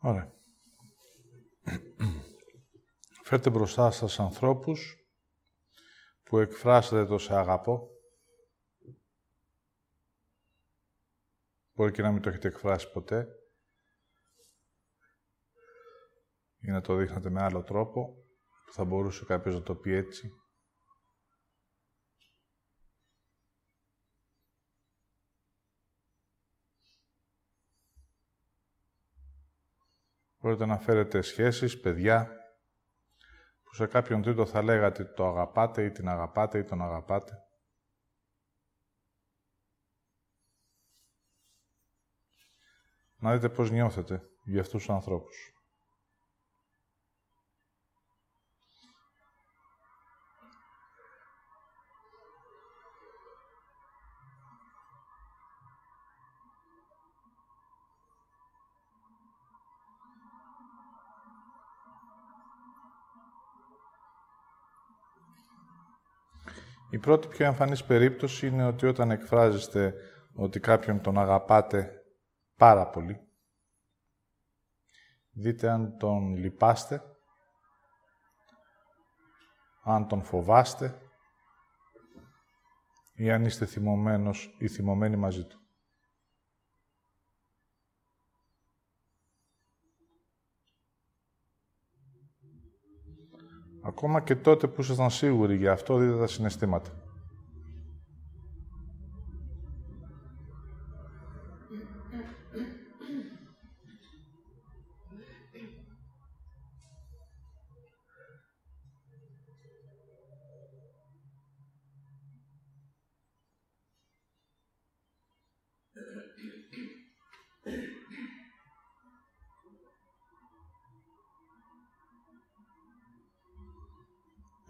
Ωραία. Φέρτε μπροστά σας ανθρώπους που εκφράσετε το σε αγαπώ. Μπορεί και να μην το έχετε εκφράσει ποτέ. Ή να το δείχνετε με άλλο τρόπο, που θα μπορούσε κάποιος να το πει έτσι. Μπορείτε να φέρετε σχέσεις, παιδιά, που σε κάποιον τρίτο θα λέγατε το αγαπάτε ή την αγαπάτε ή τον αγαπάτε. Να δείτε πώς νιώθετε για αυτούς τους ανθρώπους. Η πρώτη πιο εμφανής περίπτωση είναι ότι όταν εκφράζεστε ότι κάποιον τον αγαπάτε πάρα πολύ, δείτε αν τον λυπάστε, αν τον φοβάστε ή αν είστε θυμωμένος ή θυμωμένοι μαζί του. Ακόμα και τότε που ήσασταν σίγουροι για αυτό, δείτε τα συναισθήματα.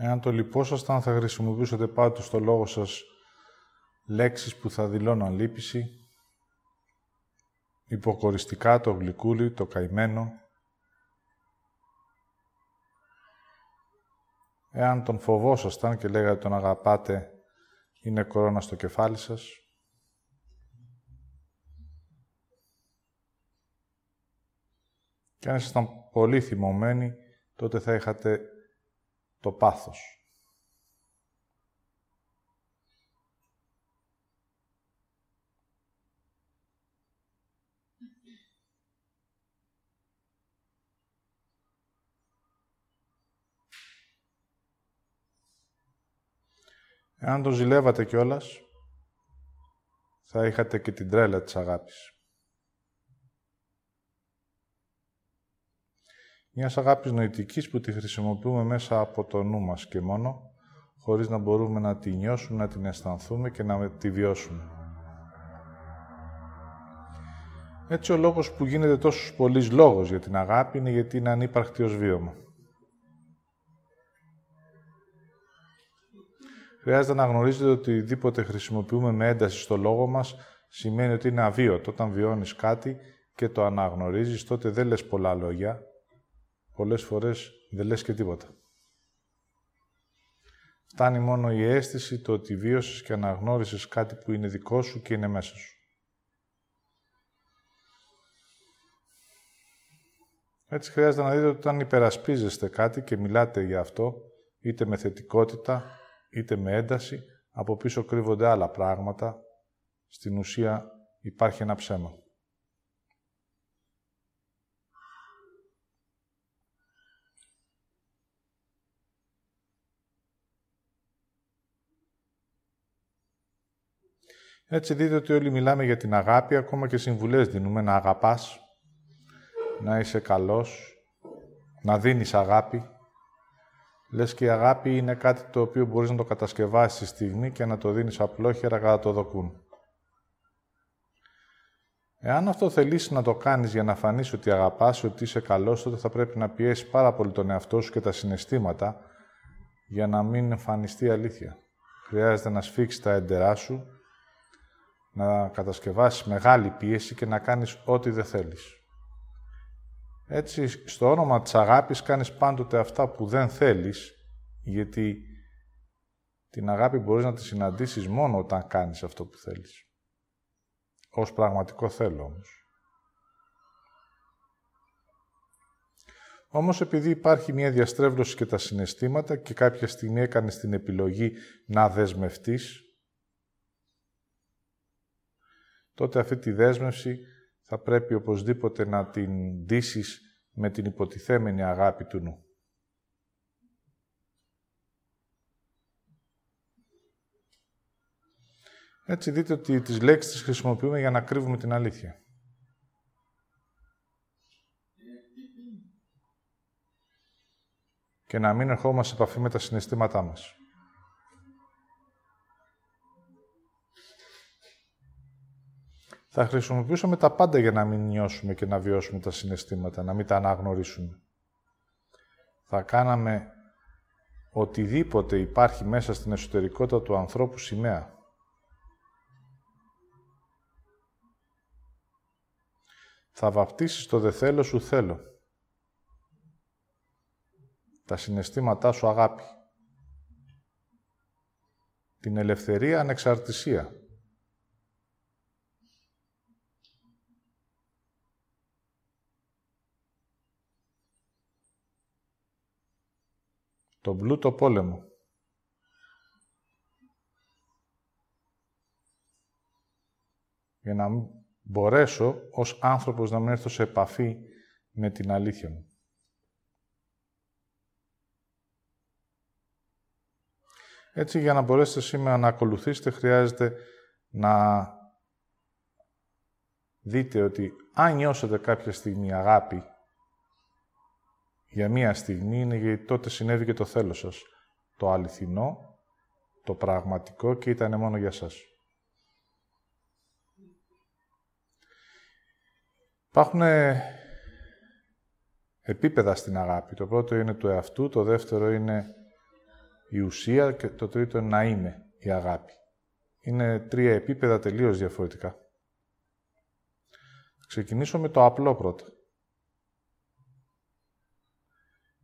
Εάν το λυπόσασταν, θα χρησιμοποιούσατε πάντως στο λόγο σας λέξεις που θα δηλώναν λύπηση, υποκοριστικά το γλυκούλι, το καημένο. Εάν τον φοβόσασταν και λέγατε τον αγαπάτε, είναι κορώνα στο κεφάλι σας. Και αν ήσασταν πολύ θυμωμένοι, τότε θα είχατε το πάθος. Εάν το ζηλεύατε κιόλας, θα είχατε και την τρέλα της αγάπης. Μιας αγάπης νοητικής που τη χρησιμοποιούμε μέσα από το νου μας και μόνο, χωρίς να μπορούμε να τη νιώσουμε, να την αισθανθούμε και να τη βιώσουμε. Έτσι ο λόγος που γίνεται τόσος πολλής λόγος για την αγάπη είναι γιατί είναι ανύπαρκτη ως βίωμα. Χρειάζεται να γνωρίζετε ότι οτιδήποτε χρησιμοποιούμε με ένταση στο λόγο μας σημαίνει ότι είναι αβίωτο. Όταν βιώνεις κάτι και το αναγνωρίζεις, τότε δεν λες πολλά λόγια, πολλές φορές δεν λες και τίποτα. Φτάνει μόνο η αίσθηση το ότι βίωσες και αναγνώρισες κάτι που είναι δικό σου και είναι μέσα σου. Έτσι χρειάζεται να δείτε ότι όταν υπερασπίζεστε κάτι και μιλάτε για αυτό, είτε με θετικότητα, είτε με ένταση, από πίσω κρύβονται άλλα πράγματα. Στην ουσία υπάρχει ένα ψέμα. Έτσι δείτε ότι όλοι μιλάμε για την αγάπη, ακόμα και συμβουλές δίνουμε να αγαπάς, να είσαι καλός, να δίνεις αγάπη. Λες και η αγάπη είναι κάτι το οποίο μπορείς να το κατασκευάσεις στη στιγμή και να το δίνεις απλόχερα κατά το δοκούν. Εάν αυτό θελήσεις να το κάνεις για να φανείς ότι αγαπάς, ότι είσαι καλός, τότε θα πρέπει να πιέσεις πάρα πολύ τον εαυτό σου και τα συναισθήματα για να μην εμφανιστεί αλήθεια. Χρειάζεται να σφίξεις τα έντερά σου να κατασκευάσεις μεγάλη πίεση και να κάνεις ό,τι δεν θέλεις. Έτσι, στο όνομα της αγάπης κάνεις πάντοτε αυτά που δεν θέλεις, γιατί την αγάπη μπορείς να τη συναντήσεις μόνο όταν κάνεις αυτό που θέλεις. Ως πραγματικό θέλω όμως. Όμως επειδή υπάρχει μια διαστρέβλωση και τα συναισθήματα και κάποια στιγμή έκανε την επιλογή να δεσμευτείς, τότε αυτή τη δέσμευση θα πρέπει οπωσδήποτε να την ντύσεις με την υποτιθέμενη αγάπη του νου. Έτσι δείτε ότι τις λέξεις τις χρησιμοποιούμε για να κρύβουμε την αλήθεια. Και να μην ερχόμαστε σε επαφή με τα συναισθήματά μας. Θα χρησιμοποιήσουμε τα πάντα για να μην νιώσουμε και να βιώσουμε τα συναισθήματα, να μην τα αναγνωρίσουμε. Θα κάναμε οτιδήποτε υπάρχει μέσα στην εσωτερικότητα του ανθρώπου σημαία. Θα βαπτίσεις το δε θέλω σου θέλω. Τα συναισθήματά σου αγάπη. Την ελευθερία ανεξαρτησία. Τον πλούτο πόλεμο. Για να μπορέσω ως άνθρωπος να μην έρθω σε επαφή με την αλήθεια μου. Έτσι, για να μπορέσετε σήμερα να ακολουθήσετε, χρειάζεται να δείτε ότι αν νιώσετε κάποια στιγμή αγάπη για μία στιγμή είναι γιατί τότε συνέβη και το θέλω σας. Το αληθινό, το πραγματικό και ήταν μόνο για σας. Υπάρχουν επίπεδα στην αγάπη. Το πρώτο είναι του εαυτού, το δεύτερο είναι η ουσία και το τρίτο είναι να είμαι η αγάπη. Είναι τρία επίπεδα τελείως διαφορετικά. ξεκινήσω με το απλό πρώτα.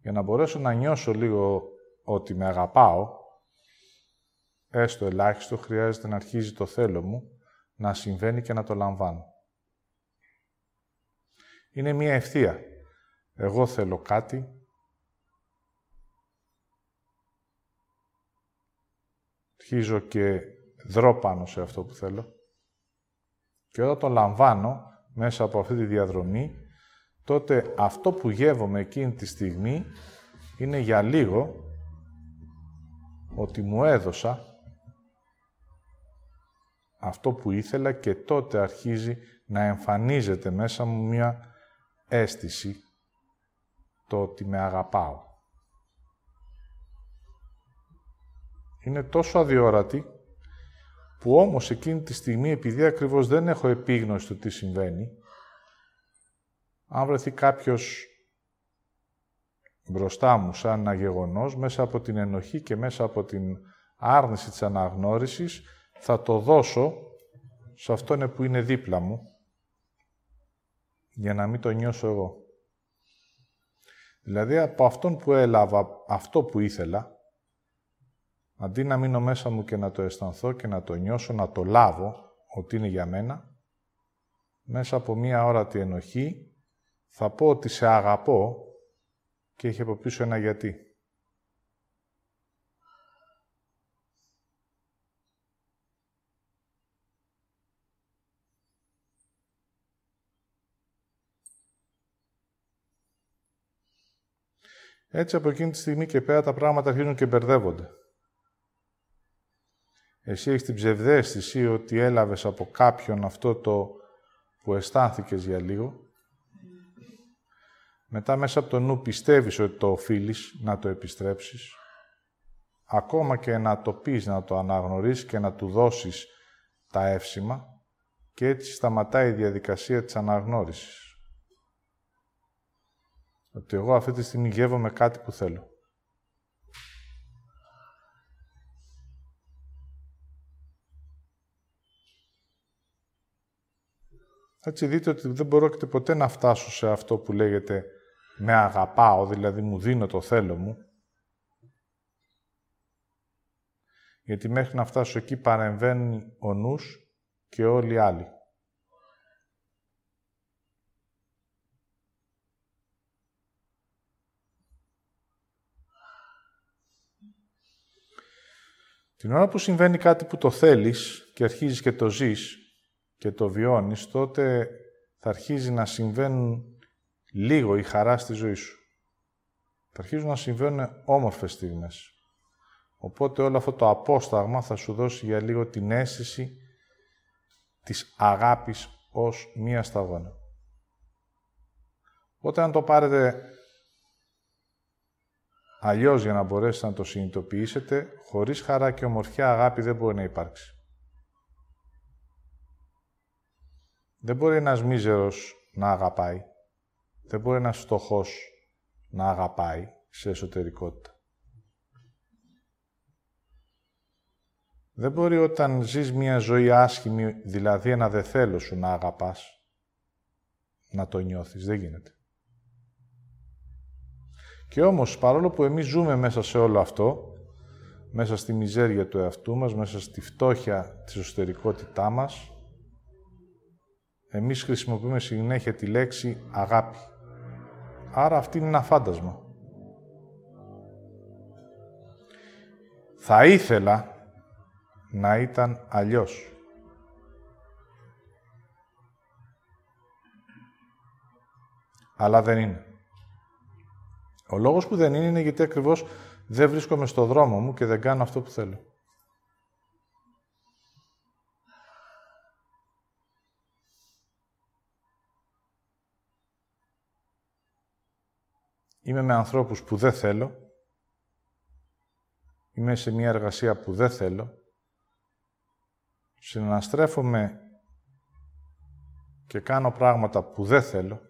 Για να μπορέσω να νιώσω λίγο ότι με αγαπάω, έστω ελάχιστο, χρειάζεται να αρχίζει το θέλω μου, να συμβαίνει και να το λαμβάνω. Είναι μία ευθεία. Εγώ θέλω κάτι, αρχίζω και δρώ πάνω σε αυτό που θέλω και όταν το λαμβάνω μέσα από αυτή τη διαδρομή, τότε αυτό που γεύομαι εκείνη τη στιγμή είναι για λίγο ότι μου έδωσα αυτό που ήθελα και τότε αρχίζει να εμφανίζεται μέσα μου μια αίσθηση το ότι με αγαπάω. Είναι τόσο αδιόρατη που όμως εκείνη τη στιγμή επειδή ακριβώς δεν έχω επίγνωση του τι συμβαίνει αν βρεθεί κάποιος μπροστά μου σαν ένα γεγονός, μέσα από την ενοχή και μέσα από την άρνηση της αναγνώρισης, θα το δώσω σε αυτόν που είναι δίπλα μου, για να μην το νιώσω εγώ. Δηλαδή, από αυτόν που έλαβα αυτό που ήθελα, αντί να μείνω μέσα μου και να το αισθανθώ και να το νιώσω, να το λάβω, ότι είναι για μένα, μέσα από μία όρατη ενοχή, θα πω ότι σε αγαπώ και έχει από πίσω ένα γιατί. Έτσι από εκείνη τη στιγμή και πέρα τα πράγματα αρχίζουν και μπερδεύονται. Εσύ έχεις την ψευδέστηση ότι έλαβες από κάποιον αυτό το που αισθάνθηκες για λίγο; Μετά μέσα από το νου πιστεύεις ότι το οφείλεις να το επιστρέψεις. Ακόμα και να το πεις, να το αναγνωρίσεις και να του δώσεις τα εύσημα και έτσι σταματάει η διαδικασία της αναγνώρισης. Ότι εγώ αυτή τη στιγμή γεύομαι κάτι που θέλω. Έτσι δείτε ότι δεν μπορώ και ποτέ να φτάσω σε αυτό που λέγεται με αγαπάω, δηλαδή μου δίνω το θέλω μου, γιατί μέχρι να φτάσω εκεί παρεμβαίνει ο νους και όλοι οι άλλοι. Την ώρα που συμβαίνει κάτι που το θέλεις και αρχίζεις και το ζεις και το βιώνεις, τότε θα αρχίζει να συμβαίνουν λίγο η χαρά στη ζωή σου. Θα αρχίζουν να συμβαίνουν όμορφες στιγμές. Οπότε όλο αυτό το απόσταγμα θα σου δώσει για λίγο την αίσθηση της αγάπης ως μία σταγόνα. Οπότε αν το πάρετε αλλιώς για να μπορέσετε να το συνειδητοποιήσετε, χωρίς χαρά και ομορφιά αγάπη δεν μπορεί να υπάρξει. Δεν μπορεί ένας μίζερος να αγαπάει. Δεν μπορεί ένας φτωχός να αγαπάει σε εσωτερικότητα. Δεν μπορεί όταν ζεις μια ζωή άσχημη, δηλαδή ένα δε θέλω σου να αγαπάς, να το νιώθεις. Δεν γίνεται. Και όμως, παρόλο που εμείς ζούμε μέσα σε όλο αυτό, μέσα στη μιζέρια του εαυτού μας, μέσα στη φτώχεια της εσωτερικότητά μας, εμείς χρησιμοποιούμε συνέχεια τη λέξη αγάπη. Άρα αυτή είναι ένα φάντασμα. Θα ήθελα να ήταν αλλιώς. Αλλά δεν είναι. Ο λόγος που δεν είναι είναι γιατί ακριβώς δεν βρίσκομαι στο δρόμο μου και δεν κάνω αυτό που θέλω. Είμαι με ανθρώπους που δεν θέλω. Είμαι σε μια εργασία που δεν θέλω συναναστρέφομαι και κάνω πράγματα που δεν θέλω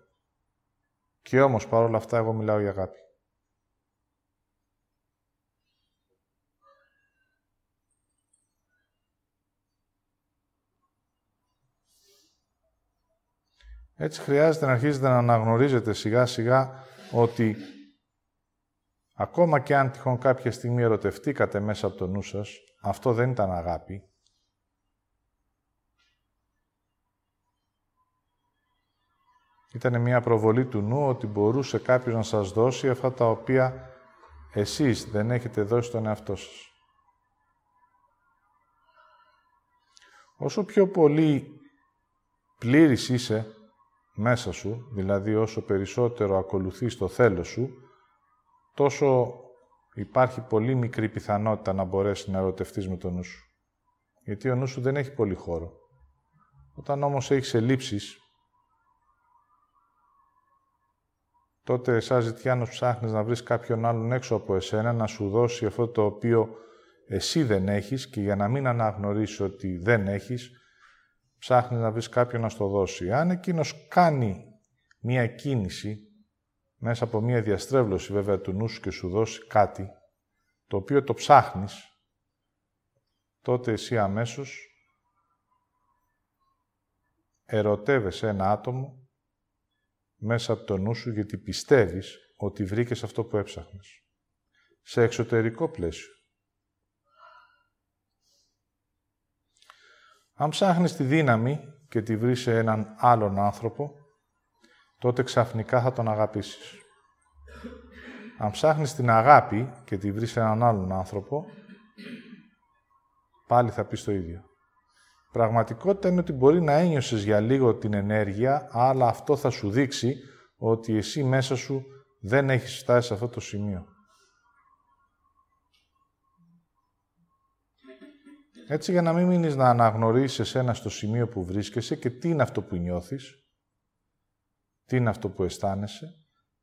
και όμως παρόλα αυτά εγώ μιλάω για αγάπη. Έτσι χρειάζεται να αρχίσετε να αναγνωρίζετε σιγά σιγά ότι ακόμα και αν τυχόν κάποια στιγμή ερωτευτήκατε μέσα από το νου σας, αυτό δεν ήταν αγάπη, Ήταν μια προβολή του νου ότι μπορούσε κάποιος να σας δώσει αυτά τα οποία εσείς δεν έχετε δώσει στον εαυτό σας. Όσο πιο πολύ πλήρης είσαι μέσα σου, δηλαδή όσο περισσότερο ακολουθείς το θέλω σου, τόσο υπάρχει πολύ μικρή πιθανότητα να μπορέσεις να ερωτευτείς με τον νου σου. Γιατί ο νου σου δεν έχει πολύ χώρο. Όταν όμως έχεις ελλείψεις, τότε εσάς ζητιάνος ψάχνεις να βρεις κάποιον άλλον έξω από εσένα να σου δώσει αυτό το οποίο εσύ δεν έχεις και για να μην αναγνωρίσεις ότι δεν έχεις, ψάχνεις να βρεις κάποιον να στο δώσει. Αν εκείνος κάνει μία κίνηση, μέσα από μία διαστρέβλωση βέβαια του νου σου και σου δώσει κάτι, το οποίο το ψάχνεις, τότε εσύ αμέσως ερωτεύεσαι ένα άτομο μέσα από το νου σου γιατί πιστεύεις ότι βρήκες αυτό που έψαχνες. Σε εξωτερικό πλαίσιο. Αν ψάχνεις τη δύναμη και τη βρεις σε έναν άλλον άνθρωπο, τότε ξαφνικά θα τον αγαπήσεις. Αν ψάχνεις την αγάπη και τη βρεις σε έναν άλλον άνθρωπο, πάλι θα πεις το ίδιο πραγματικότητα είναι ότι μπορεί να ένιωσες για λίγο την ενέργεια, αλλά αυτό θα σου δείξει ότι εσύ μέσα σου δεν έχεις φτάσει σε αυτό το σημείο. Έτσι για να μην μείνεις να αναγνωρίσεις εσένα στο σημείο που βρίσκεσαι και τι είναι αυτό που νιώθεις, τι είναι αυτό που αισθάνεσαι,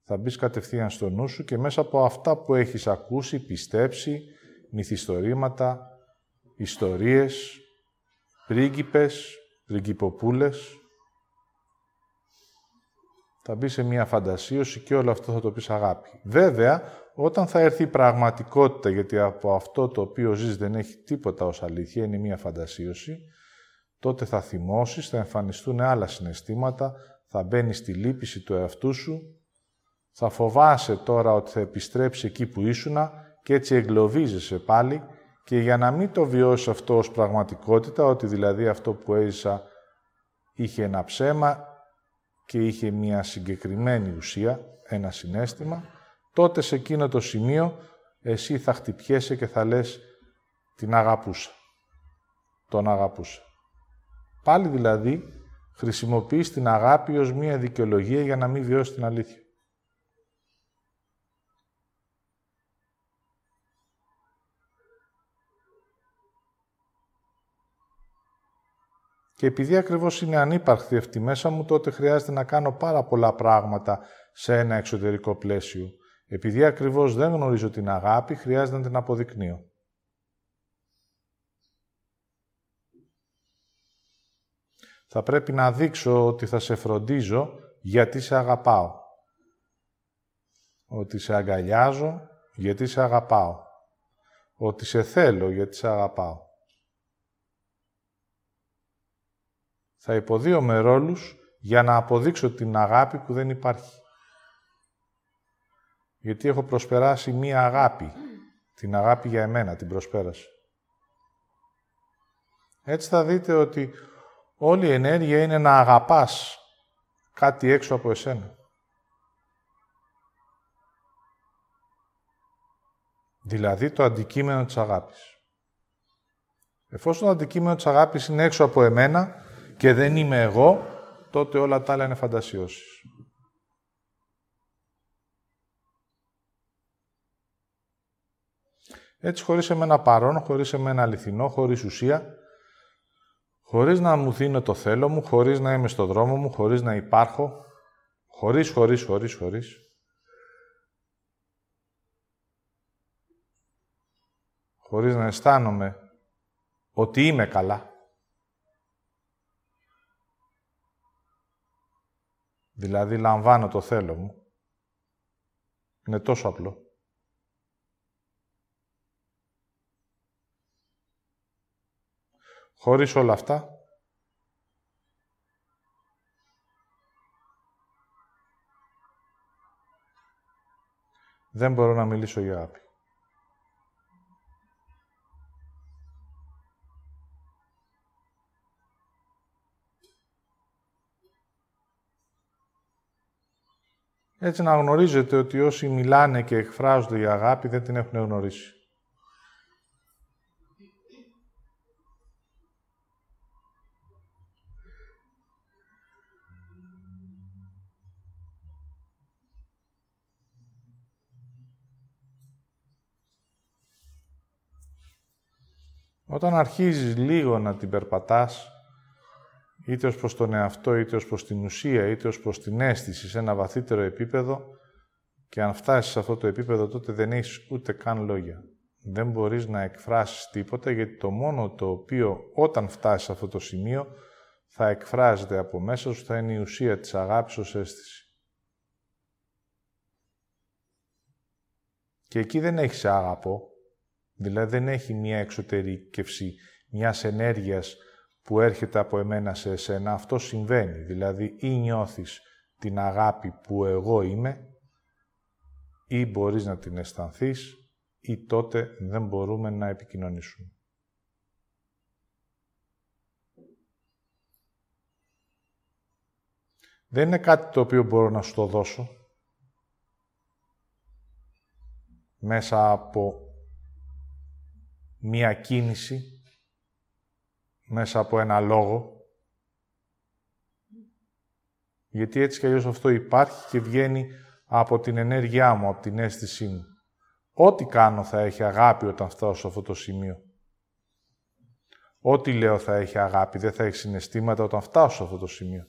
θα μπεις κατευθείαν στο νου σου και μέσα από αυτά που έχεις ακούσει, πιστέψει, μυθιστορήματα, ιστορίες, πρίγκιπες, πριγκιποπούλες. Θα μπεις σε μια φαντασίωση και όλο αυτό θα το πεις αγάπη. Βέβαια, όταν θα έρθει η πραγματικότητα, γιατί από αυτό το οποίο ζεις δεν έχει τίποτα ως αλήθεια, είναι μια φαντασίωση, τότε θα θυμώσεις, θα εμφανιστούν άλλα συναισθήματα, θα μπαίνεις στη λύπηση του εαυτού σου, θα φοβάσαι τώρα ότι θα επιστρέψει εκεί που ήσουνα και έτσι εγκλωβίζεσαι πάλι και για να μην το βιώσεις αυτό ως πραγματικότητα, ότι δηλαδή αυτό που έζησα είχε ένα ψέμα και είχε μια συγκεκριμένη ουσία, ένα συνέστημα, τότε σε εκείνο το σημείο εσύ θα χτυπιέσαι και θα λες την αγαπούσα. Τον αγαπούσα. Πάλι δηλαδή χρησιμοποιείς την αγάπη ως μία δικαιολογία για να μην βιώσεις την αλήθεια. Και επειδή ακριβώς είναι ανύπαρκτη αυτή μέσα μου, τότε χρειάζεται να κάνω πάρα πολλά πράγματα σε ένα εξωτερικό πλαίσιο. Επειδή ακριβώς δεν γνωρίζω την αγάπη, χρειάζεται να την αποδεικνύω. Θα πρέπει να δείξω ότι θα σε φροντίζω γιατί σε αγαπάω. Ότι σε αγκαλιάζω γιατί σε αγαπάω. Ότι σε θέλω γιατί σε αγαπάω. Θα υποδίωμαι ρόλους για να αποδείξω την αγάπη που δεν υπάρχει. Γιατί έχω προσπεράσει μία αγάπη. Την αγάπη για εμένα, την προσπέρασε. Έτσι θα δείτε ότι όλη η ενέργεια είναι να αγαπάς κάτι έξω από εσένα. Δηλαδή το αντικείμενο της αγάπης. Εφόσον το αντικείμενο της αγάπης είναι έξω από εμένα και δεν είμαι εγώ, τότε όλα τα άλλα είναι φαντασιώσεις. Έτσι, χωρίς εμένα παρόν, χωρίς εμένα αληθινό, χωρίς ουσία, χωρίς να μου δίνω το θέλω μου, χωρίς να είμαι στο δρόμο μου, χωρίς να υπάρχω, χωρίς, χωρίς, χωρίς, χωρίς. Χωρίς να αισθάνομαι ότι είμαι καλά. Δηλαδή λαμβάνω το θέλω μου. Είναι τόσο απλό. Χωρίς όλα αυτά, δεν μπορώ να μιλήσω για αγάπη. Έτσι να γνωρίζετε ότι όσοι μιλάνε και εκφράζονται για αγάπη δεν την έχουν γνωρίσει. Όταν αρχίζεις λίγο να την περπατάς, είτε ως προς τον εαυτό, είτε ως προς την ουσία, είτε ως προς την αίσθηση σε ένα βαθύτερο επίπεδο και αν φτάσεις σε αυτό το επίπεδο τότε δεν έχεις ούτε καν λόγια. Δεν μπορείς να εκφράσεις τίποτα γιατί το μόνο το οποίο όταν φτάσεις σε αυτό το σημείο θα εκφράζεται από μέσα σου θα είναι η ουσία της αγάπης ως αίσθηση. Και εκεί δεν έχεις αγαπώ, δηλαδή δεν έχει μια εξωτερήκευση μιας ενέργειας που έρχεται από εμένα σε εσένα, αυτό συμβαίνει. Δηλαδή, ή νιώθεις την αγάπη που εγώ είμαι, ή μπορείς να την αισθανθείς ή τότε δεν μπορούμε να επικοινωνήσουμε. Δεν είναι κάτι το οποίο μπορώ να σου το δώσω μέσα από μία κίνηση μέσα από ένα λόγο. Γιατί έτσι κι αλλιώς αυτό υπάρχει και βγαίνει από την ενέργειά μου, από την αίσθησή μου. Ό,τι κάνω θα έχει αγάπη όταν φτάσω σε αυτό το σημείο. Ό,τι λέω θα έχει αγάπη, δεν θα έχει συναισθήματα όταν φτάσω σε αυτό το σημείο.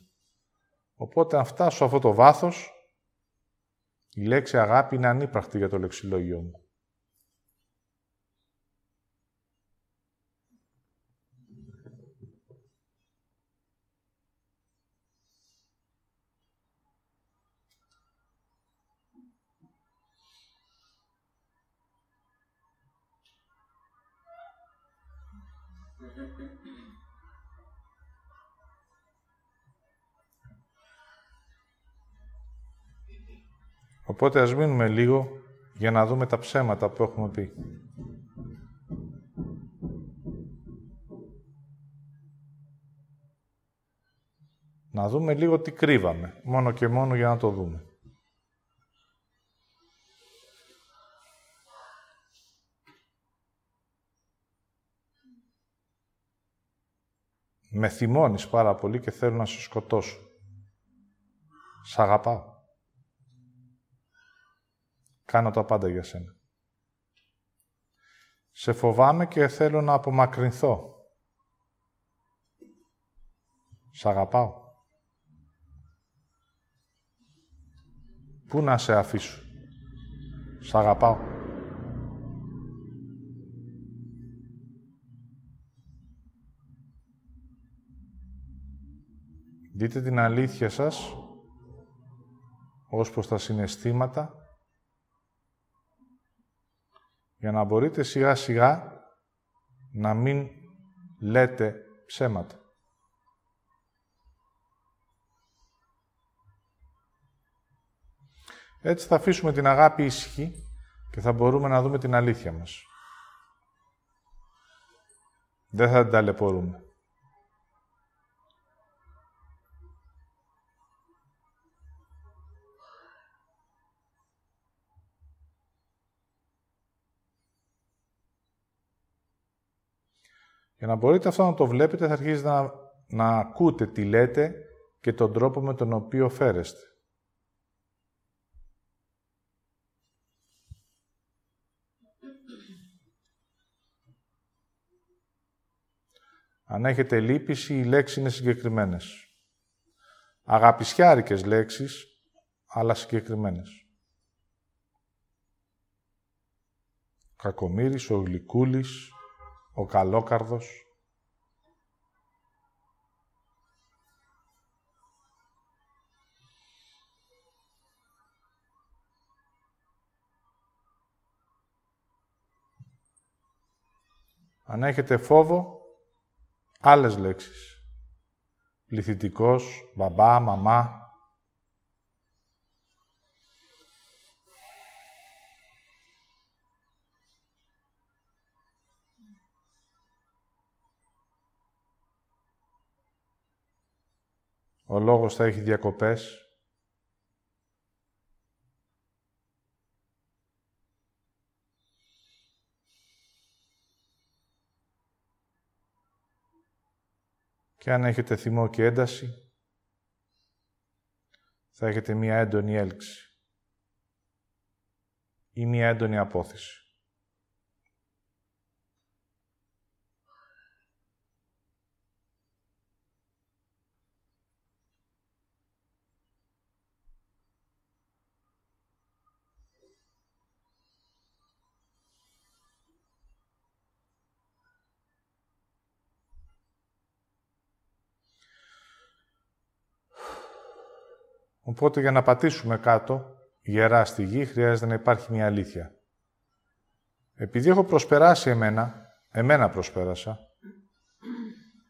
Οπότε αν φτάσω σε αυτό το βάθος, η λέξη αγάπη είναι ανύπαρκτη για το λεξιλόγιο μου. Οπότε ας μείνουμε λίγο για να δούμε τα ψέματα που έχουμε πει. Να δούμε λίγο τι κρύβαμε, μόνο και μόνο για να το δούμε. Με θυμώνεις πάρα πολύ και θέλω να σε σκοτώσω. Σ' αγαπάω. Κάνω τα πάντα για σένα. Σε φοβάμαι και θέλω να απομακρυνθώ. Σ' αγαπάω. Πού να σε αφήσω. Σ' αγαπάω. Δείτε την αλήθεια σας ως προς τα συναισθήματα για να μπορείτε σιγά σιγά να μην λέτε ψέματα. Έτσι θα αφήσουμε την αγάπη ήσυχη και θα μπορούμε να δούμε την αλήθεια μας. Δεν θα την ταλαιπωρούμε. Για να μπορείτε αυτό να το βλέπετε, θα αρχίσετε να, να ακούτε τι λέτε και τον τρόπο με τον οποίο φέρεστε. Αν έχετε λύπηση, οι λέξεις είναι συγκεκριμένες. Αγαπησιάρικες λέξεις, αλλά συγκεκριμένες. Κακομύρης, ο Γλυκούλης, ο Καλόκαρδος. Αν έχετε φόβο, άλλες λέξεις. Πληθυντικός, μπαμπά, μαμά. Ο λόγος θα έχει διακοπές. Και αν έχετε θυμό και ένταση, θα έχετε μία έντονη έλξη ή μία έντονη απόθεση. Οπότε για να πατήσουμε κάτω, γερά στη γη, χρειάζεται να υπάρχει μια αλήθεια. Επειδή έχω προσπεράσει εμένα, εμένα προσπέρασα,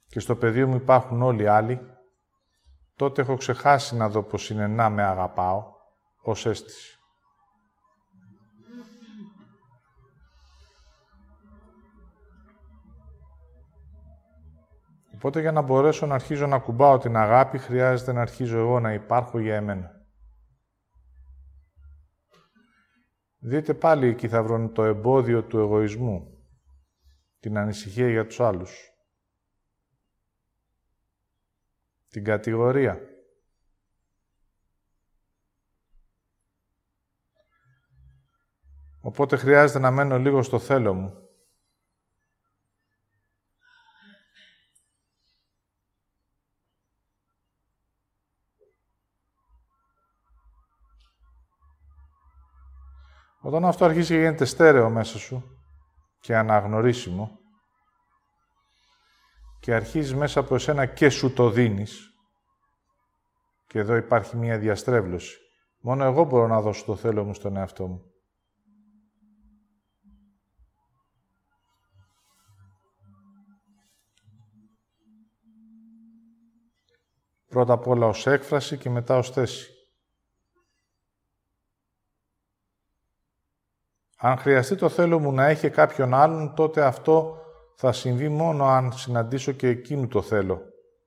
και στο πεδίο μου υπάρχουν όλοι οι άλλοι, τότε έχω ξεχάσει να δω πως είναι να με αγαπάω ως αίσθηση. Οπότε για να μπορέσω να αρχίζω να κουμπάω την αγάπη, χρειάζεται να αρχίζω εγώ να υπάρχω για εμένα. Δείτε πάλι εκεί θα βρουν το εμπόδιο του εγωισμού, την ανησυχία για τους άλλους, την κατηγορία. Οπότε χρειάζεται να μένω λίγο στο θέλω μου Όταν αυτό αρχίζει και γίνεται στέρεο μέσα σου και αναγνωρίσιμο και αρχίζεις μέσα από εσένα και σου το δίνεις και εδώ υπάρχει μία διαστρέβλωση. Μόνο εγώ μπορώ να δώσω το θέλω μου στον εαυτό μου. Πρώτα απ' όλα ως έκφραση και μετά ως θέση. Αν χρειαστεί το θέλω μου να έχει κάποιον άλλον, τότε αυτό θα συμβεί μόνο αν συναντήσω και εκείνου το θέλω.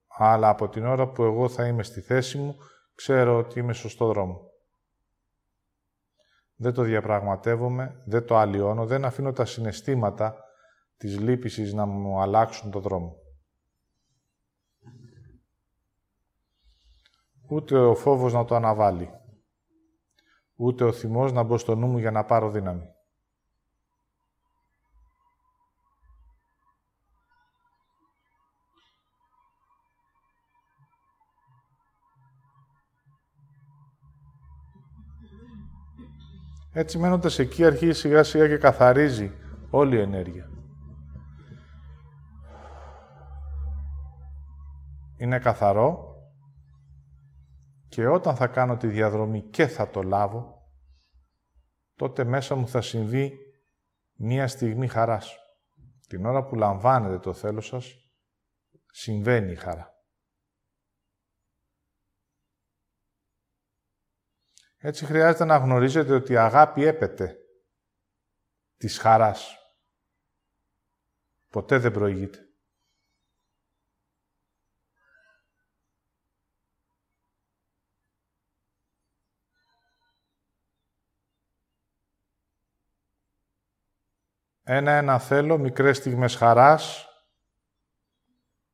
Αλλά από την ώρα που εγώ θα είμαι στη θέση μου, ξέρω ότι είμαι σωστό δρόμο. Δεν το διαπραγματεύομαι, δεν το αλλοιώνω, δεν αφήνω τα συναισθήματα της λύπησης να μου αλλάξουν το δρόμο. ούτε ο φόβος να το αναβάλει, ούτε ο θυμός να μπω στο νου μου για να πάρω δύναμη. Έτσι μένοντας εκεί αρχίζει σιγά σιγά και καθαρίζει όλη η ενέργεια. Είναι καθαρό και όταν θα κάνω τη διαδρομή και θα το λάβω, τότε μέσα μου θα συμβεί μία στιγμή χαράς. Την ώρα που λαμβάνετε το θέλω σας, συμβαίνει η χαρά. Έτσι χρειάζεται να γνωρίζετε ότι η αγάπη έπεται της χαράς. Ποτέ δεν προηγείται. Ένα-ένα θέλω, μικρές στιγμές χαράς,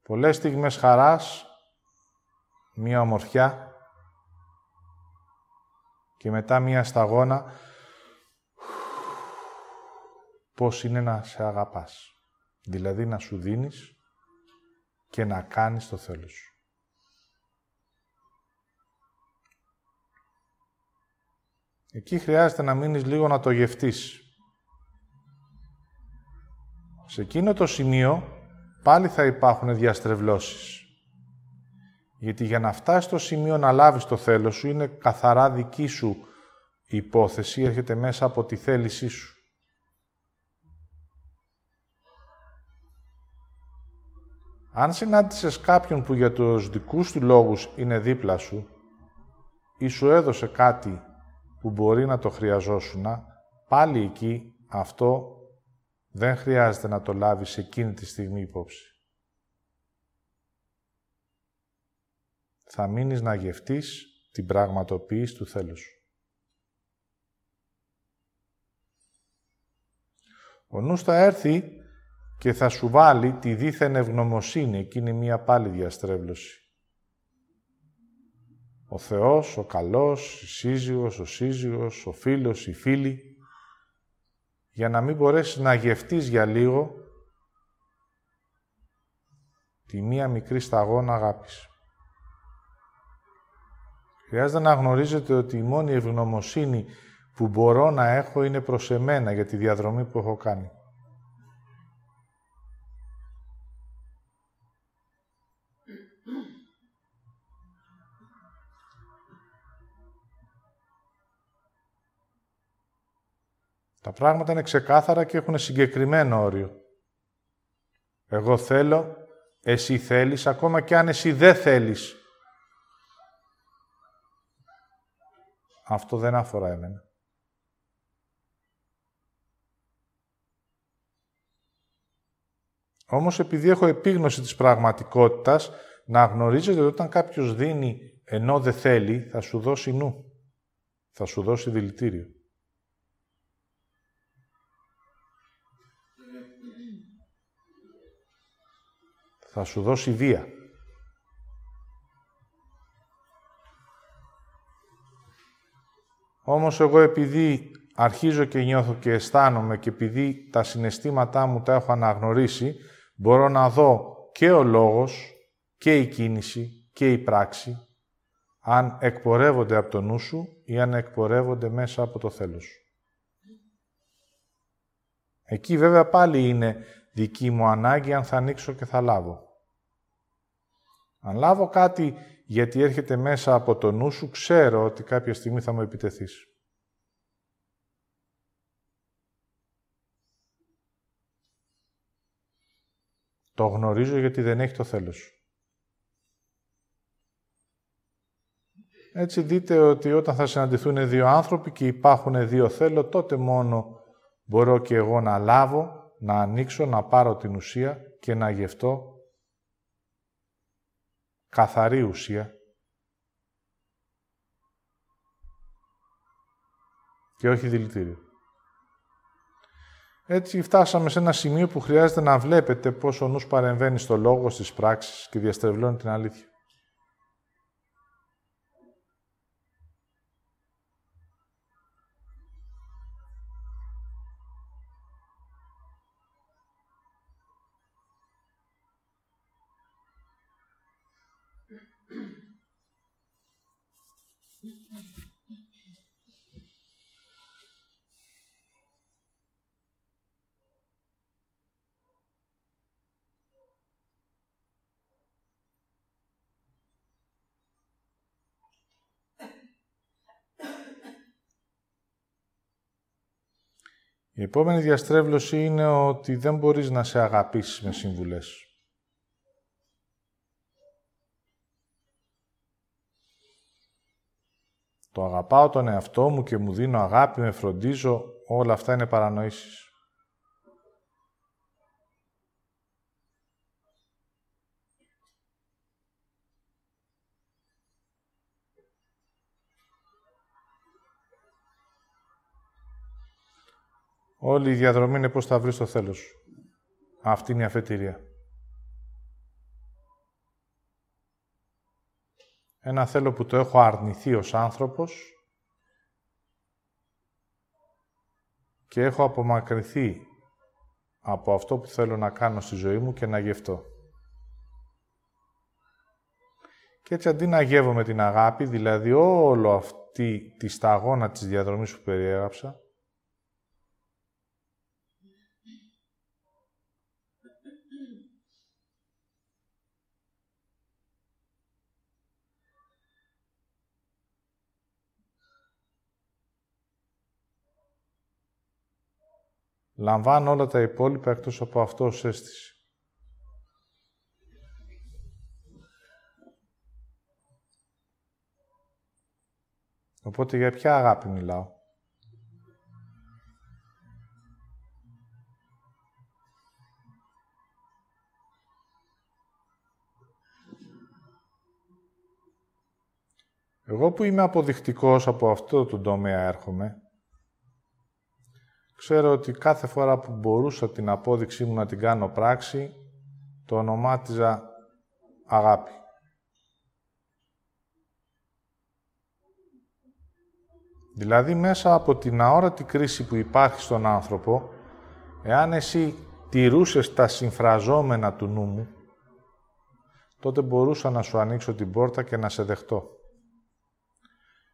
πολλές στιγμές χαράς, μία ομορφιά, και μετά μία σταγόνα πώς είναι να σε αγαπάς. Δηλαδή να σου δίνεις και να κάνεις το θέλω σου. Εκεί χρειάζεται να μείνεις λίγο να το γευτείς. Σε εκείνο το σημείο πάλι θα υπάρχουν διαστρεβλώσεις. Γιατί για να φτάσεις στο σημείο να λάβεις το θέλω σου, είναι καθαρά δική σου υπόθεση, έρχεται μέσα από τη θέλησή σου. Αν συνάντησες κάποιον που για τους δικούς του λόγους είναι δίπλα σου ή σου έδωσε κάτι που μπορεί να το χρειαζόσουν, πάλι εκεί αυτό δεν χρειάζεται να το λάβεις εκείνη τη στιγμή υπόψη. Θα μείνεις να γευτείς την πραγματοποίηση του θέλους σου. Ο νους θα έρθει και θα σου βάλει τη δίθεν ευγνωμοσύνη, εκείνη μία πάλι διαστρέβλωση. Ο Θεός, ο καλός, η σύζυγος, ο σύζυγος, ο φίλος, η φίλη, για να μην μπορέσεις να γευτείς για λίγο τη μία μικρή σταγόνα αγάπης. Χρειάζεται να γνωρίζετε ότι η μόνη ευγνωμοσύνη που μπορώ να έχω είναι προς εμένα για τη διαδρομή που έχω κάνει. Τα πράγματα είναι ξεκάθαρα και έχουν συγκεκριμένο όριο. Εγώ θέλω, εσύ θέλεις, ακόμα και αν εσύ δεν θέλεις. Αυτό δεν αφορά εμένα. Όμως επειδή έχω επίγνωση της πραγματικότητας, να γνωρίζετε ότι όταν κάποιος δίνει ενώ δεν θέλει, θα σου δώσει νου. Θα σου δώσει δηλητήριο. Θα σου δώσει βία. Όμως εγώ επειδή αρχίζω και νιώθω και αισθάνομαι και επειδή τα συναισθήματά μου τα έχω αναγνωρίσει, μπορώ να δω και ο λόγος και η κίνηση και η πράξη, αν εκπορεύονται από το νου σου ή αν εκπορεύονται μέσα από το θέλω σου. Εκεί βέβαια πάλι είναι δική μου ανάγκη αν θα ανοίξω και θα λάβω. Αν λάβω κάτι γιατί έρχεται μέσα από το νου σου, ξέρω ότι κάποια στιγμή θα μου επιτεθείς. Το γνωρίζω γιατί δεν έχει το θέλος σου. Έτσι δείτε ότι όταν θα συναντηθούν δύο άνθρωποι και υπάρχουν δύο θέλω, τότε μόνο μπορώ και εγώ να λάβω, να ανοίξω, να πάρω την ουσία και να γευτώ καθαρή ουσία και όχι δηλητήριο. Έτσι φτάσαμε σε ένα σημείο που χρειάζεται να βλέπετε πώς ο νους παρεμβαίνει στο λόγο, στις πράξεις και διαστρεβλώνει την αλήθεια. Η επόμενη διαστρέβλωση είναι ότι δεν μπορείς να σε αγαπήσεις με συμβουλές. Το αγαπάω τον εαυτό μου και μου δίνω αγάπη, με φροντίζω, όλα αυτά είναι παρανοήσεις. Όλη η διαδρομή είναι πώς θα βρεις το θέλος σου. Αυτή είναι η αφετηρία. Ένα θέλω που το έχω αρνηθεί ως άνθρωπος και έχω απομακρυνθεί από αυτό που θέλω να κάνω στη ζωή μου και να γευτώ. Και έτσι αντί να γεύω την αγάπη, δηλαδή όλο αυτή τη σταγόνα της διαδρομής που περιέγραψα, Λαμβάνω όλα τα υπόλοιπα εκτός από αυτό ως αίσθηση. Οπότε για ποια αγάπη μιλάω; Εγώ που είμαι αποδεικτικός από αυτό το τομέα έρχομαι, ξέρω ότι κάθε φορά που μπορούσα την απόδειξή μου να την κάνω πράξη, το ονομάτιζα αγάπη. Δηλαδή, μέσα από την αόρατη κρίση που υπάρχει στον άνθρωπο, εάν εσύ τηρούσες τα συμφραζόμενα του νου μου, τότε μπορούσα να σου ανοίξω την πόρτα και να σε δεχτώ.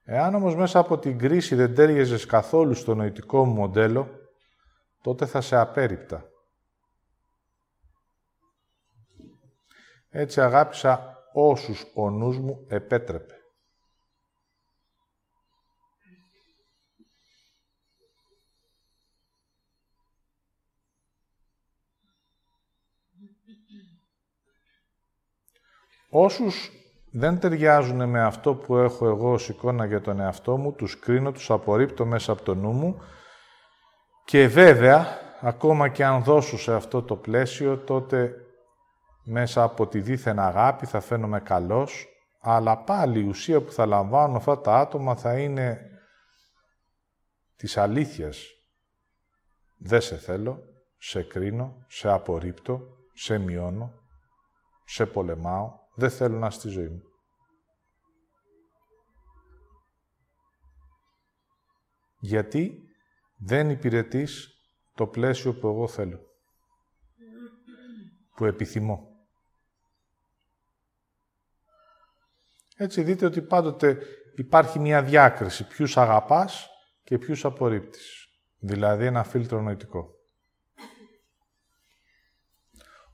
Εάν όμως μέσα από την κρίση δεν τέριαζες καθόλου στο νοητικό μου μοντέλο, τότε θα σε απέριπτα. Έτσι αγάπησα όσους ο νους μου επέτρεπε. Όσους δεν ταιριάζουν με αυτό που έχω εγώ ως εικόνα για τον εαυτό μου, τους κρίνω, τους απορρίπτω μέσα από το νου μου και βέβαια, ακόμα και αν δώσω σε αυτό το πλαίσιο, τότε μέσα από τη δίθεν αγάπη θα φαίνομαι καλός, αλλά πάλι η ουσία που θα λαμβάνω αυτά τα άτομα θα είναι της αλήθειας. Δεν σε θέλω, σε κρίνω, σε απορρίπτω, σε μειώνω, σε πολεμάω, δεν θέλω να στη ζωή μου. Γιατί δεν υπηρετείς το πλαίσιο που εγώ θέλω, που επιθυμώ. Έτσι δείτε ότι πάντοτε υπάρχει μια διάκριση ποιους αγαπάς και ποιους απορρίπτεις. Δηλαδή ένα φίλτρο νοητικό.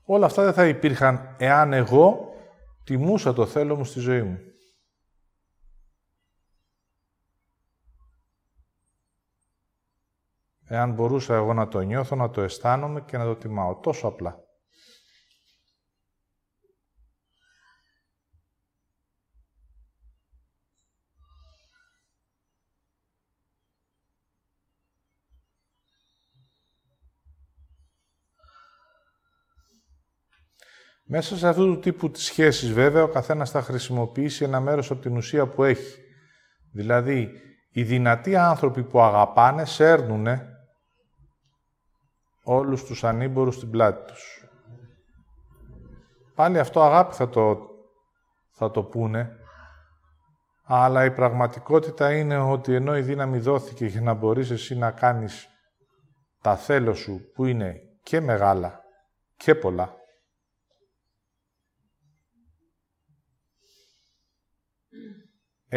Όλα αυτά δεν θα υπήρχαν εάν εγώ τιμούσα το θέλω μου στη ζωή μου. Εάν μπορούσα εγώ να το νιώθω, να το αισθάνομαι και να το τιμάω. Τόσο απλά. Μέσα σε αυτού του τύπου της σχέσης, βέβαια, ο καθένας θα χρησιμοποιήσει ένα μέρος από την ουσία που έχει. Δηλαδή, οι δυνατοί άνθρωποι που αγαπάνε σέρνουνε όλους τους ανήμπορους στην πλάτη τους. Πάλι αυτό αγάπη θα το, θα το πούνε, αλλά η πραγματικότητα είναι ότι ενώ η δύναμη δόθηκε για να μπορείς εσύ να κάνεις τα θέλω σου που είναι και μεγάλα και πολλά,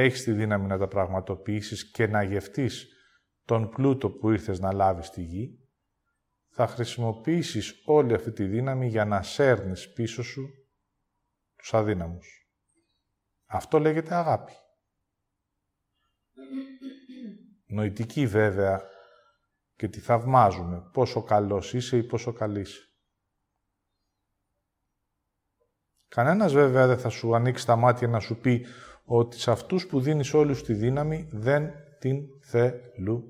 έχεις τη δύναμη να τα πραγματοποιήσεις και να γευτείς τον πλούτο που ήρθες να λάβεις στη γη, θα χρησιμοποιήσεις όλη αυτή τη δύναμη για να σέρνεις πίσω σου τους αδύναμους. Αυτό λέγεται αγάπη. Νοητική βέβαια και τη θαυμάζουμε πόσο καλός είσαι ή πόσο καλή είσαι. Κανένας βέβαια δεν θα σου ανοίξει τα μάτια να σου πει ότι σε αυτούς που δίνεις όλους τη δύναμη δεν την θέλουν.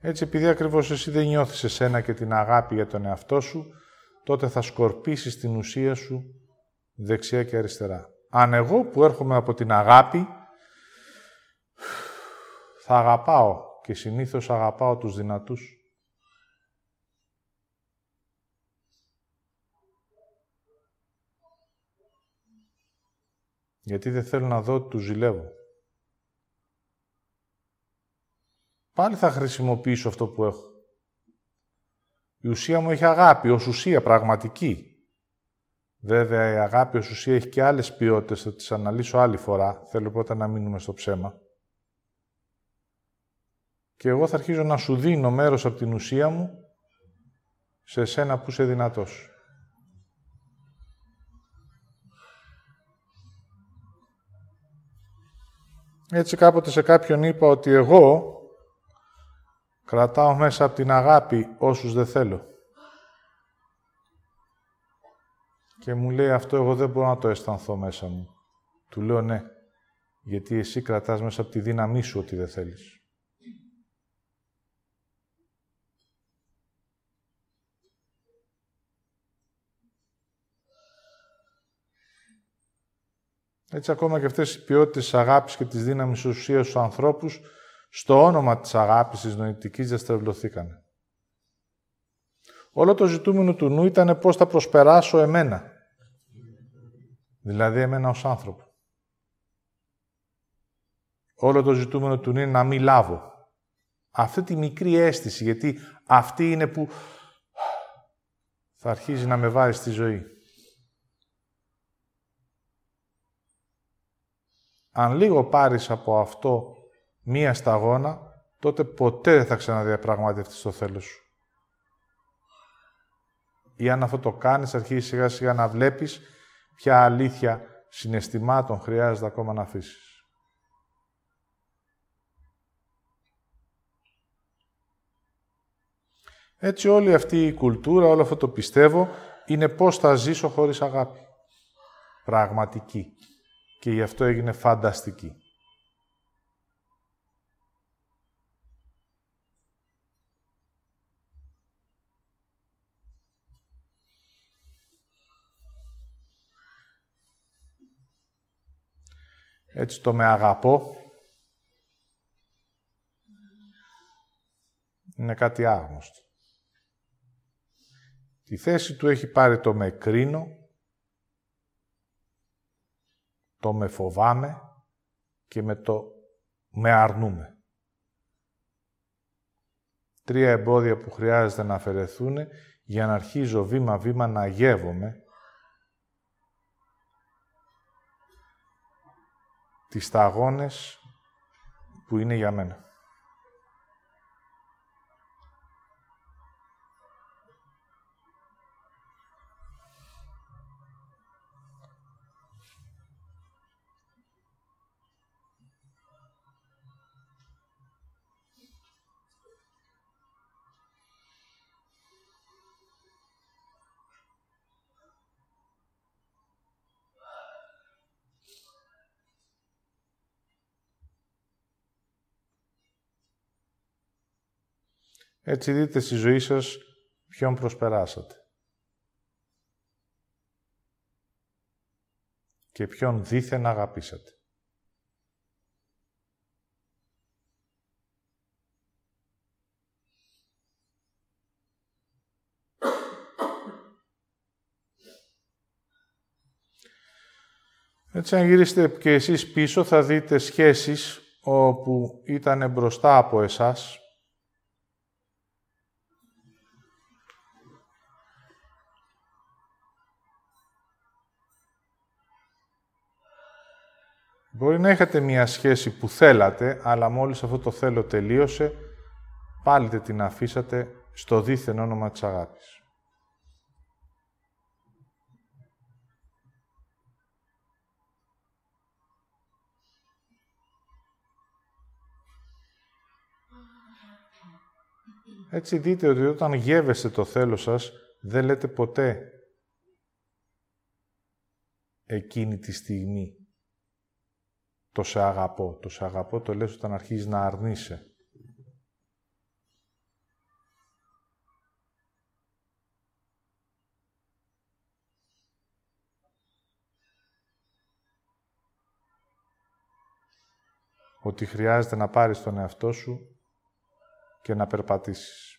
Έτσι, επειδή ακριβώς εσύ δεν νιώθεις εσένα και την αγάπη για τον εαυτό σου, τότε θα σκορπίσεις την ουσία σου δεξιά και αριστερά. Αν εγώ που έρχομαι από την αγάπη, θα αγαπάω και συνήθως αγαπάω τους δυνατούς. Γιατί δεν θέλω να δω ότι τους ζηλεύω. Πάλι θα χρησιμοποιήσω αυτό που έχω. Η ουσία μου έχει αγάπη, ως ουσία πραγματική. Βέβαια, η αγάπη ως ουσία έχει και άλλες ποιότητες, θα τις αναλύσω άλλη φορά. Θέλω πρώτα να μείνουμε στο ψέμα. Και εγώ θα αρχίζω να σου δίνω μέρος από την ουσία μου σε σένα που είσαι δυνατός. Έτσι κάποτε σε κάποιον είπα ότι εγώ κρατάω μέσα από την αγάπη όσους δεν θέλω. Και μου λέει αυτό εγώ δεν μπορώ να το αισθανθώ μέσα μου. Του λέω ναι, γιατί εσύ κρατάς μέσα από τη δύναμή σου ότι δεν θέλεις. Έτσι ακόμα και αυτές οι ποιότητες της αγάπης και της δύναμης ουσίας στους ανθρώπους, στο όνομα της αγάπης της νοητικής διαστρεβλωθήκανε. Όλο το ζητούμενο του νου ήταν πώς θα προσπεράσω εμένα. Δηλαδή εμένα ως άνθρωπο. Όλο το ζητούμενο του νου είναι να μην λάβω. Αυτή τη μικρή αίσθηση, γιατί αυτή είναι που θα αρχίζει να με βάζει στη ζωή. Αν λίγο πάρεις από αυτό μία σταγόνα, τότε ποτέ δεν θα ξαναδιαπραγματευτείς το θέλος σου. Ή αν αυτό το κάνεις, αρχίζεις σιγά σιγά να βλέπεις ποια αλήθεια συναισθημάτων χρειάζεται ακόμα να αφήσεις. Έτσι όλη αυτή η κουλτούρα, όλο αυτό το πιστεύω, είναι πώς θα ζήσω χωρίς αγάπη. Πραγματική και γι' αυτό έγινε φανταστική. Έτσι το με αγαπώ είναι κάτι άγνωστο. Τη θέση του έχει πάρει το με κρίνω το με φοβάμαι και με το με αρνούμε. Τρία εμπόδια που χρειάζεται να αφαιρεθούν για να αρχίζω βήμα-βήμα να γεύομαι τις σταγόνες που είναι για μένα. Έτσι δείτε στη ζωή σας ποιον προσπεράσατε. Και ποιον δίθεν αγαπήσατε. Έτσι, αν γυρίσετε και εσείς πίσω, θα δείτε σχέσεις όπου ήταν μπροστά από εσάς, Μπορεί να έχετε μία σχέση που θέλατε, αλλά μόλις αυτό το θέλω τελείωσε, πάλι την αφήσατε στο δίθεν όνομα της αγάπης. Έτσι δείτε ότι όταν γεύεστε το θέλω σας, δεν λέτε ποτέ εκείνη τη στιγμή το σε αγαπώ. Το σε αγαπώ το λες όταν αρχίζεις να αρνείσαι. Ότι χρειάζεται να πάρεις τον εαυτό σου και να περπατήσεις.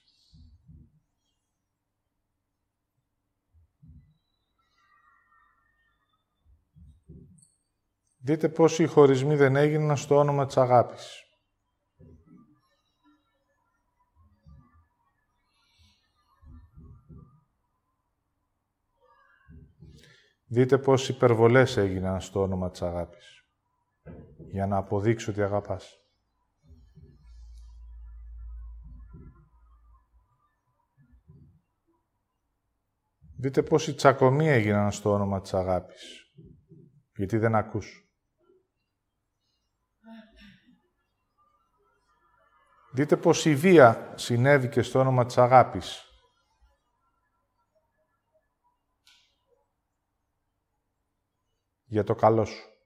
Δείτε πόσοι χωρισμοί δεν έγιναν στο όνομα της αγάπης. Δείτε πόσοι υπερβολές έγιναν στο όνομα της αγάπης. Για να αποδείξω ότι αγαπάς. Δείτε πόσοι τσακωμοί έγιναν στο όνομα της αγάπης. Γιατί δεν ακούς. Δείτε πως η βία συνέβη και στο όνομα της αγάπης. Για το καλό σου.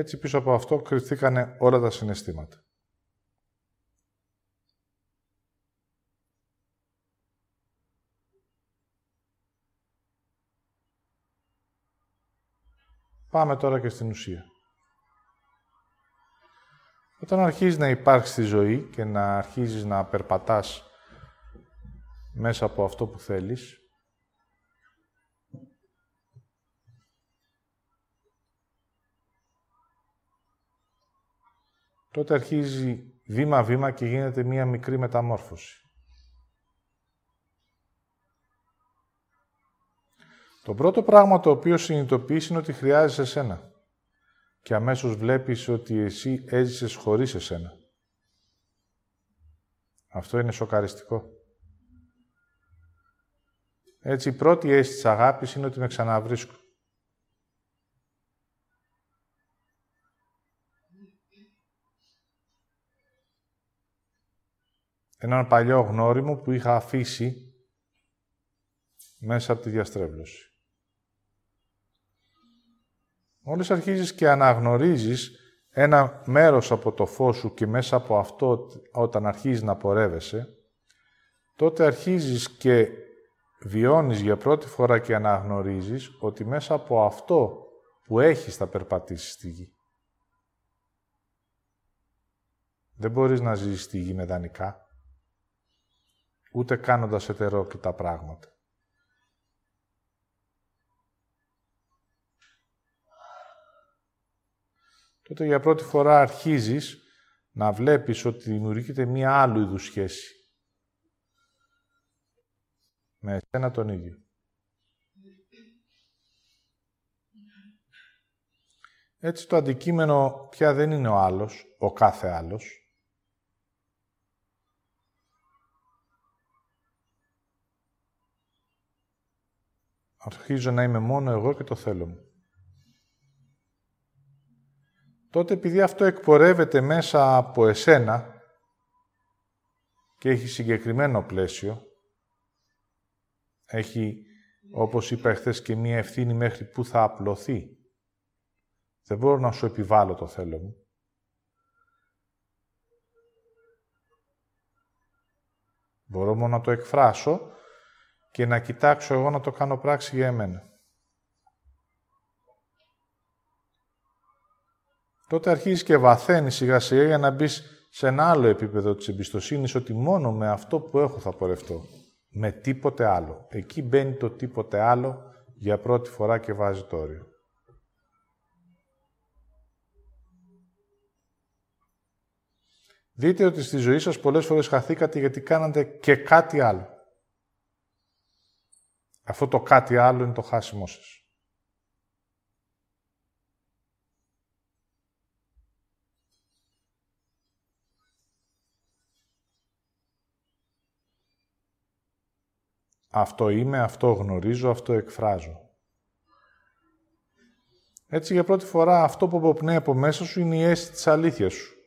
Έτσι πίσω από αυτό κρυφθήκανε όλα τα συναισθήματα. Πάμε τώρα και στην ουσία. Όταν αρχίζεις να υπάρχεις στη ζωή και να αρχίζεις να περπατάς μέσα από αυτό που θέλεις, τότε αρχίζει βήμα-βήμα και γίνεται μία μικρή μεταμόρφωση. Το πρώτο πράγμα το οποίο συνειδητοποιείς είναι ότι χρειάζεσαι εσένα. Και αμέσως βλέπεις ότι εσύ έζησες χωρίς εσένα. Αυτό είναι σοκαριστικό. Έτσι, η πρώτη αίσθηση αγάπης είναι ότι με ξαναβρίσκω. Έναν παλιό γνώριμο που είχα αφήσει μέσα από τη διαστρέβλωση. Μόλις αρχίζεις και αναγνωρίζεις ένα μέρος από το φως σου και μέσα από αυτό όταν αρχίζεις να πορεύεσαι, τότε αρχίζεις και βιώνεις για πρώτη φορά και αναγνωρίζεις ότι μέσα από αυτό που έχεις θα περπατήσεις στη γη. Δεν μπορείς να ζήσεις στη γη με δανεικά ούτε κάνοντας ετερόκλητα πράγματα. Τότε για πρώτη φορά αρχίζεις να βλέπεις ότι δημιουργείται μία άλλου είδους σχέση. Με εσένα τον ίδιο. Έτσι το αντικείμενο πια δεν είναι ο άλλος, ο κάθε άλλος, αρχίζω να είμαι μόνο εγώ και το θέλω μου. Τότε επειδή αυτό εκπορεύεται μέσα από εσένα και έχει συγκεκριμένο πλαίσιο, έχει, όπως είπα εχθές, και μία ευθύνη μέχρι που θα απλωθεί. Δεν μπορώ να σου επιβάλλω το θέλω μου. Μπορώ μόνο να το εκφράσω και να κοιτάξω εγώ να το κάνω πράξη για εμένα. τότε αρχίζεις και βαθαίνεις σιγά σιγά για να μπεις σε ένα άλλο επίπεδο της εμπιστοσύνης ότι μόνο με αυτό που έχω θα πορευτώ. Με τίποτε άλλο. Εκεί μπαίνει το τίποτε άλλο για πρώτη φορά και βάζει το όριο. Δείτε ότι στη ζωή σας πολλές φορές χαθήκατε γιατί κάνατε και κάτι άλλο. Αυτό το κάτι άλλο είναι το χάσιμό σας. Αυτό είμαι, αυτό γνωρίζω, αυτό εκφράζω. Έτσι για πρώτη φορά αυτό που αποπνέει από μέσα σου είναι η αίσθηση της αλήθειας σου.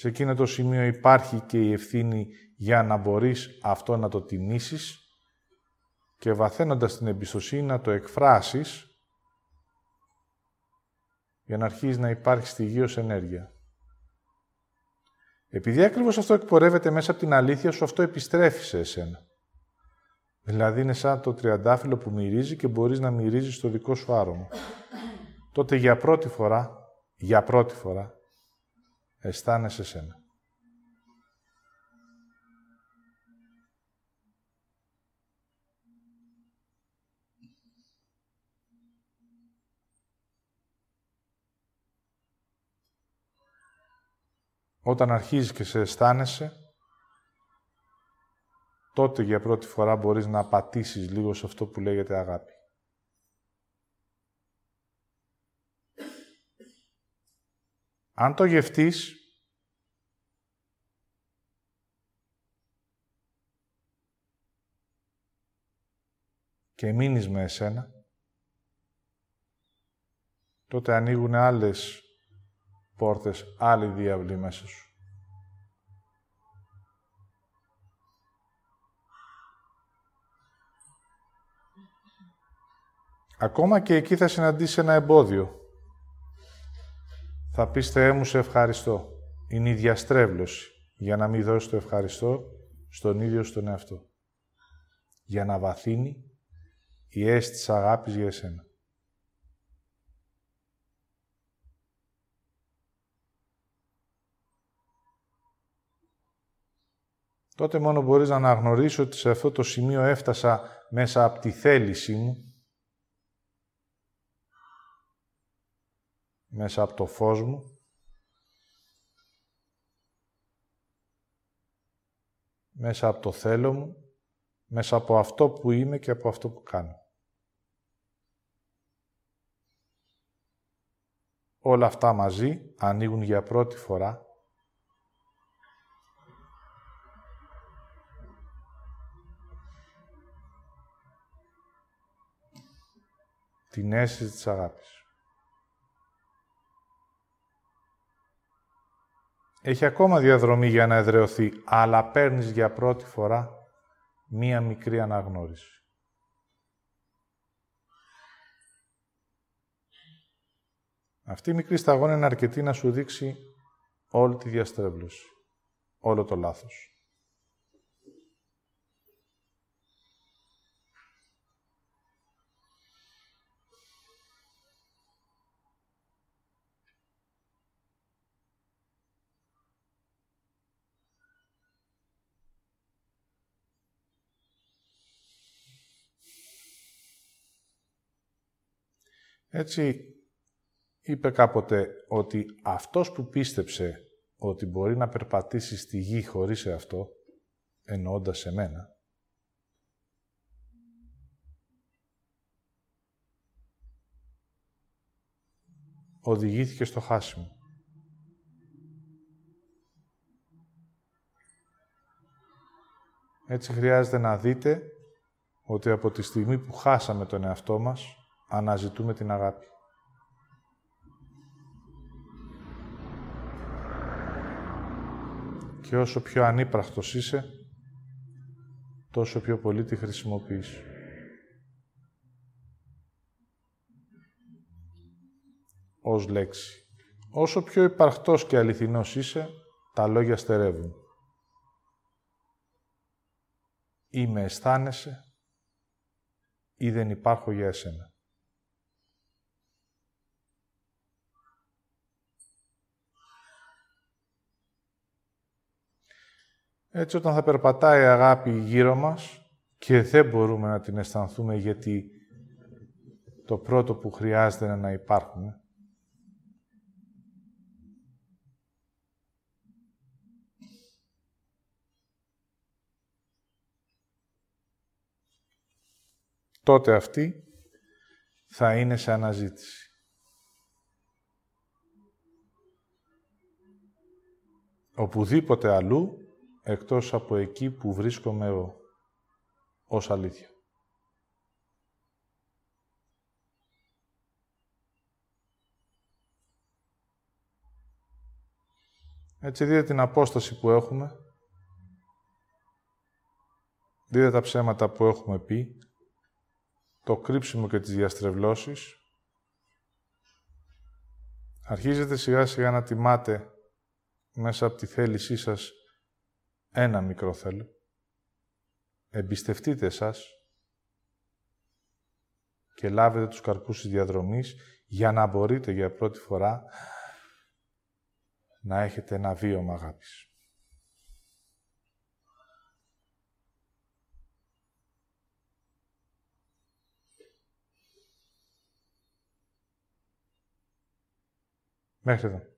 Σε εκείνο το σημείο υπάρχει και η ευθύνη για να μπορείς αυτό να το τιμήσεις και βαθαίνοντας την εμπιστοσύνη να το εκφράσεις για να αρχίσεις να υπάρχει στοιχείως ενέργεια. Επειδή ακριβώς αυτό εκπορεύεται μέσα από την αλήθεια σου, αυτό επιστρέφει σε εσένα. Δηλαδή είναι σαν το τριαντάφυλλο που μυρίζει και μπορείς να μυρίζεις το δικό σου άρωμα. Τότε για πρώτη φορά, για πρώτη φορά, αισθάνεσαι εσένα. Όταν αρχίζεις και σε αισθάνεσαι, τότε για πρώτη φορά μπορείς να πατήσεις λίγο σε αυτό που λέγεται αγάπη. Αν το γευτείς, και μείνεις με εσένα, τότε ανοίγουν άλλες πόρτες, άλλοι διάβλοι μέσα σου. Ακόμα και εκεί θα συναντήσει ένα εμπόδιο. Θα πεις, Θεέ μου, σε ευχαριστώ. Είναι η διαστρέβλωση για να μην δώσει το ευχαριστώ στον ίδιο στον εαυτό. Για να βαθύνει η αίσθηση αγάπης για εσένα. τότε μόνο μπορείς να αναγνωρίσεις ότι σε αυτό το σημείο έφτασα μέσα από τη θέλησή μου, μέσα από το φως μου, μέσα από το θέλω μου, μέσα από αυτό που είμαι και από αυτό που κάνω. Όλα αυτά μαζί ανοίγουν για πρώτη φορά την αίσθηση της αγάπης. Έχει ακόμα διαδρομή για να εδρεωθεί, αλλά παίρνεις για πρώτη φορά μία μικρή αναγνώριση. Αυτή η μικρή σταγόνα είναι αρκετή να σου δείξει όλη τη διαστρέβλωση, όλο το λάθος. Έτσι, είπε κάποτε ότι αυτός που πίστεψε ότι μπορεί να περπατήσει στη γη χωρίς αυτό, εννοώντας εμένα, οδηγήθηκε στο χάσιμο. Έτσι χρειάζεται να δείτε ότι από τη στιγμή που χάσαμε τον εαυτό μας, αναζητούμε την αγάπη. Και όσο πιο ανύπραχτος είσαι, τόσο πιο πολύ τη χρησιμοποιείς. Ως λέξη. Όσο πιο υπαρχτός και αληθινός είσαι, τα λόγια στερεύουν. ή με αισθάνεσαι ή δεν υπάρχω για εσένα. Έτσι όταν θα περπατάει η αγάπη γύρω μας και δεν μπορούμε να την αισθανθούμε γιατί το πρώτο που χρειάζεται είναι να υπάρχουμε, τότε αυτή θα είναι σε αναζήτηση. Οπουδήποτε αλλού, εκτός από εκεί που βρίσκομαι εγώ, ως αλήθεια. Έτσι δείτε την απόσταση που έχουμε, δείτε τα ψέματα που έχουμε πει, το κρύψιμο και τις διαστρεβλώσεις, αρχίζετε σιγά σιγά να τιμάτε μέσα από τη θέλησή σας ένα μικρό θέλω. Εμπιστευτείτε εσάς και λάβετε τους καρπούς της διαδρομής για να μπορείτε για πρώτη φορά να έχετε ένα βίωμα αγάπης. Μέχρι εδώ.